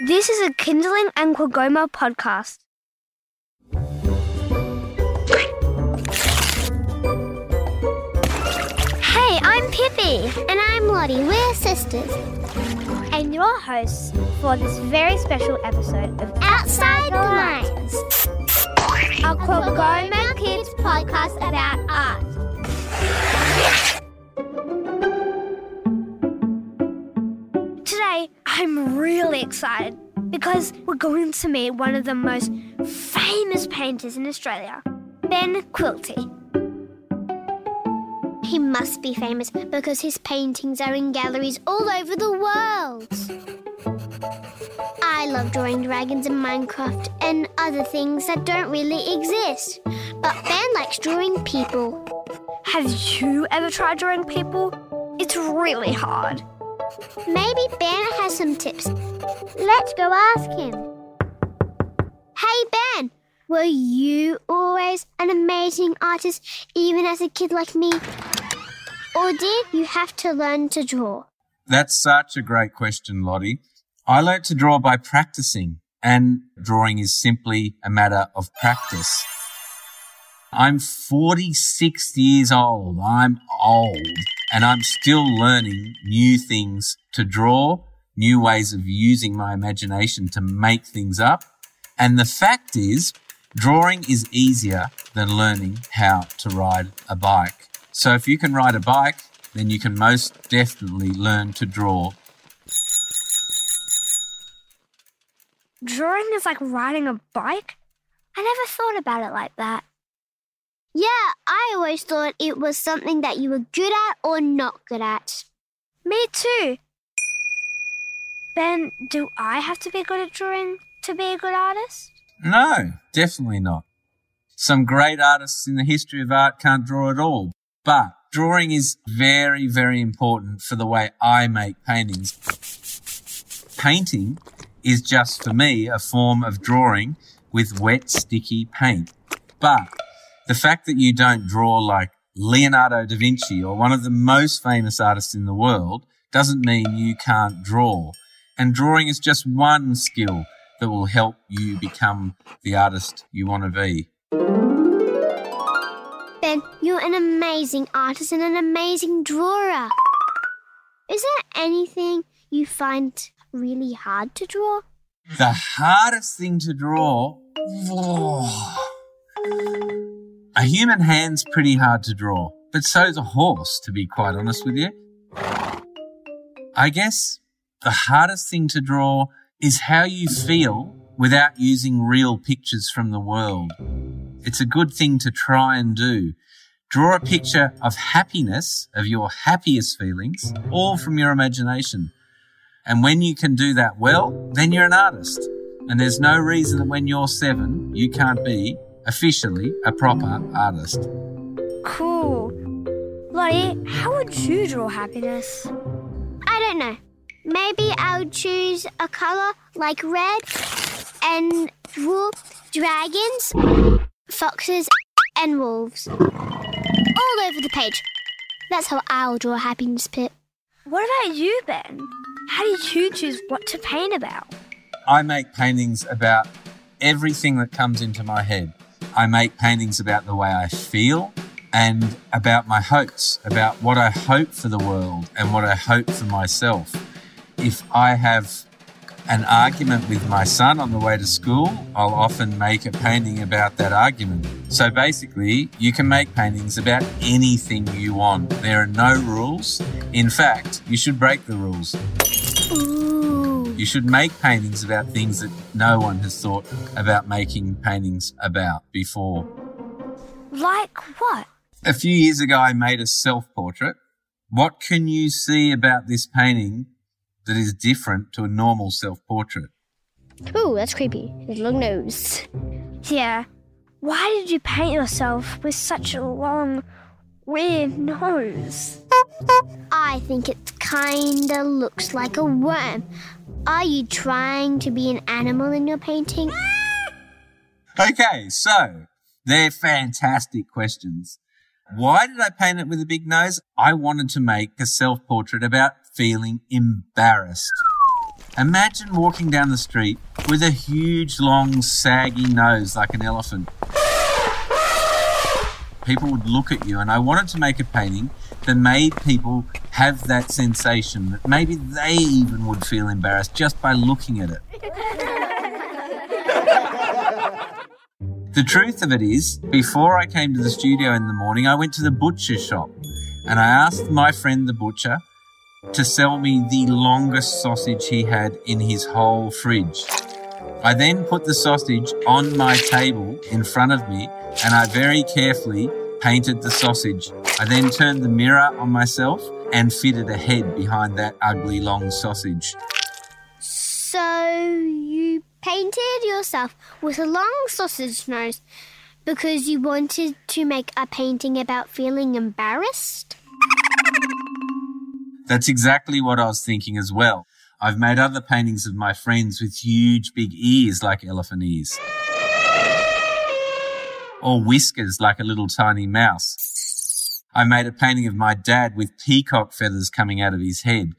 This is a Kindling and QAGOMA podcast. Hey, I'm Pippi. And I'm Lottie. We're sisters. And your hosts for this very special episode of Outside the Lines. a QAGOMA we're going to meet one of the most famous painters in Australia, Ben Quilty. He must be famous because his paintings are in galleries all over the world. I love drawing dragons in Minecraft and other things that don't really exist. But Ben likes drawing people. Have you ever tried drawing people? It's really hard. Maybe Ben has some tips. Let's go ask him. Hey Ben, were you always an amazing artist even as a kid like me? Or did you have to learn to draw? That's such a great question, Lottie. I learnt to draw by practicing, and drawing is simply a matter of practice. I'm 46 years old. I'm old, and I'm still learning new things to draw, new ways of using my imagination to make things up. And the fact is, drawing is easier than learning how to ride a bike. So if you can ride a bike, then you can most definitely learn to draw Drawing is like riding a bike? I never thought about it like that. Yeah, I always thought it was something that you were good at or not good at. Me too. Ben, do I have to be good at drawing to be a good artist? No, definitely not. Some great artists in the history of art can't draw at all, but drawing is very, very important for the way I make paintings. Painting is just for me a form of drawing with wet, sticky paint. But the fact that you don't draw like Leonardo da Vinci or one of the most famous artists in the world doesn't mean you can't draw. And drawing is just one skill that will help you become the artist you want to be. Ben, you're an amazing artist and an amazing drawer. Is there anything you find really hard to draw? The hardest thing to draw. A human hand's pretty hard to draw, but so's a horse, to be quite honest with you. I guess the hardest thing to draw is how you feel without using real pictures from the world. It's a good thing to try and do. Draw a picture of happiness, of your happiest feelings, all from your imagination. And when you can do that well, then you're an artist. And there's no reason that when you're seven, you can't be officially a proper artist. Cool. Lottie, how would you draw happiness? I don't know. Maybe I would choose a color like red and draw dragons, foxes, and wolves all over the page. That's how I'll draw happiness, Pip. What about you, Ben? How did you choose what to paint about? I make paintings about everything that comes into my head. I make paintings about the way I feel and about my hopes, about what I hope for the world and what I hope for myself. If I have an argument with my son on the way to school, I'll often make a painting about that argument. So basically, you can make paintings about anything you want. There are no rules. In fact, you should break the rules. Ooh. You should make paintings about things that no one has thought about making paintings about before. Like what? A few years ago, I made a self portrait. What can you see about this painting that is different to a normal self portrait? Ooh, that's creepy. His long nose. Yeah. Why did you paint yourself with such a long, weird nose? I think it kinda looks like a worm. Are you trying to be an animal in your painting? Okay, so they're fantastic questions. Why did I paint it with a big nose? I wanted to make a self portrait about feeling embarrassed. Imagine walking down the street with a huge, long, saggy nose like an elephant. People would look at you, and I wanted to make a painting that made people have that sensation that maybe they even would feel embarrassed just by looking at it. the truth of it is, before I came to the studio in the morning, I went to the butcher shop and I asked my friend the butcher to sell me the longest sausage he had in his whole fridge. I then put the sausage on my table in front of me and I very carefully painted the sausage. I then turned the mirror on myself and fitted a head behind that ugly long sausage. So you painted yourself with a long sausage nose because you wanted to make a painting about feeling embarrassed? That's exactly what I was thinking as well. I've made other paintings of my friends with huge big ears like elephant ears. Or whiskers like a little tiny mouse. I made a painting of my dad with peacock feathers coming out of his head.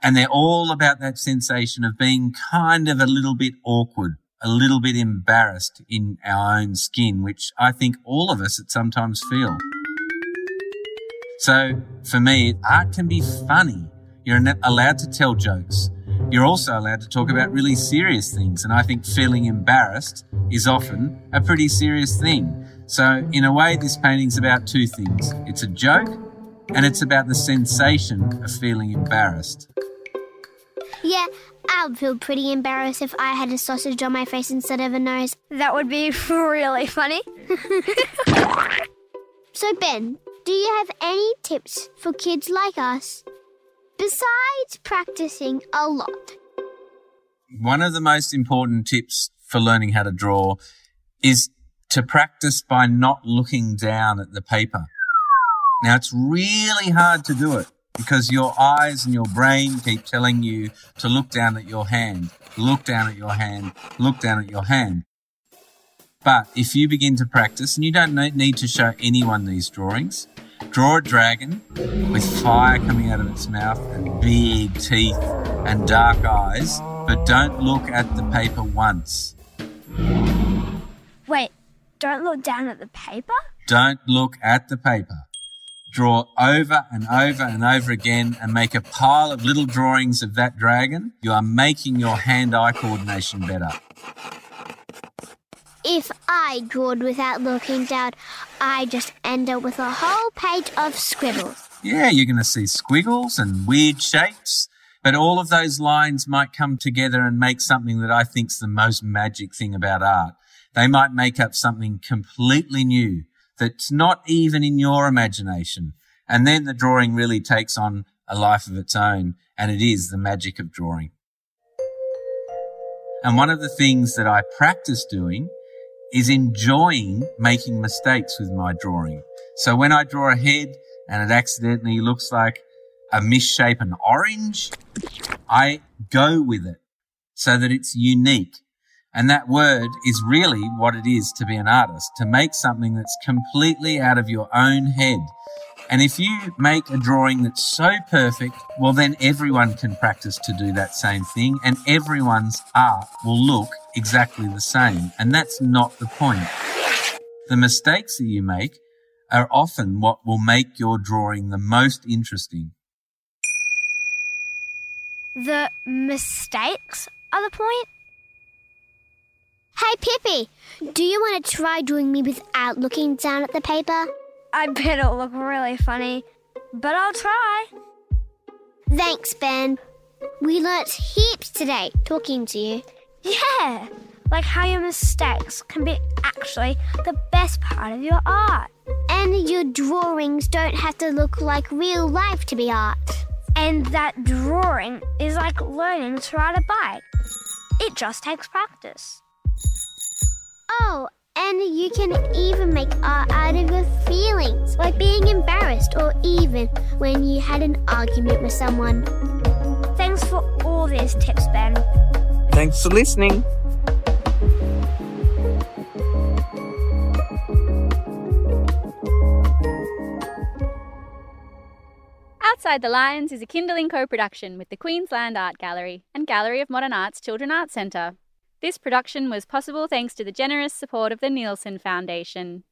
And they're all about that sensation of being kind of a little bit awkward, a little bit embarrassed in our own skin, which I think all of us at sometimes feel. So for me, art can be funny. You're allowed to tell jokes. You're also allowed to talk about really serious things. And I think feeling embarrassed is often a pretty serious thing. So in a way, this painting's about two things. It's a joke and it's about the sensation of feeling embarrassed. Yeah, I would feel pretty embarrassed if I had a sausage on my face instead of a nose. That would be really funny. so, Ben, do you have any tips for kids like us? Besides practicing a lot. One of the most important tips for learning how to draw is to practice by not looking down at the paper. Now, it's really hard to do it because your eyes and your brain keep telling you to look down at your hand, look down at your hand, look down at your hand. But if you begin to practice, and you don't need to show anyone these drawings, draw a dragon with fire coming out of its mouth and big teeth and dark eyes, but don't look at the paper once. Wait, don't look down at the paper? Don't look at the paper. Draw over and over and over again and make a pile of little drawings of that dragon. You are making your hand eye coordination better. If I drawed without looking down, I just end up with a whole page of scribbles. Yeah, you're going to see squiggles and weird shapes, but all of those lines might come together and make something that I think's the most magic thing about art. They might make up something completely new that's not even in your imagination. And then the drawing really takes on a life of its own, and it is the magic of drawing. And one of the things that I practice doing is enjoying making mistakes with my drawing. So when I draw a head and it accidentally looks like a misshapen orange, I go with it so that it's unique. And that word is really what it is to be an artist, to make something that's completely out of your own head and if you make a drawing that's so perfect, well, then everyone can practice to do that same thing and everyone's art will look exactly the same. And that's not the point. The mistakes that you make are often what will make your drawing the most interesting. The mistakes are the point? Hey, Pippi, do you want to try drawing me without looking down at the paper? I bet it'll look really funny, but I'll try. Thanks, Ben. We learnt heaps today talking to you. Yeah, like how your mistakes can be actually the best part of your art. And your drawings don't have to look like real life to be art. And that drawing is like learning to ride a bike. It just takes practice. Oh, and you can even make art out of your feelings, like being embarrassed or even when you had an argument with someone. Thanks for all these tips, Ben. Thanks for listening. Outside the Lines is a Kindling co production with the Queensland Art Gallery and Gallery of Modern Art's Children Arts Centre. This production was possible thanks to the generous support of the Nielsen Foundation.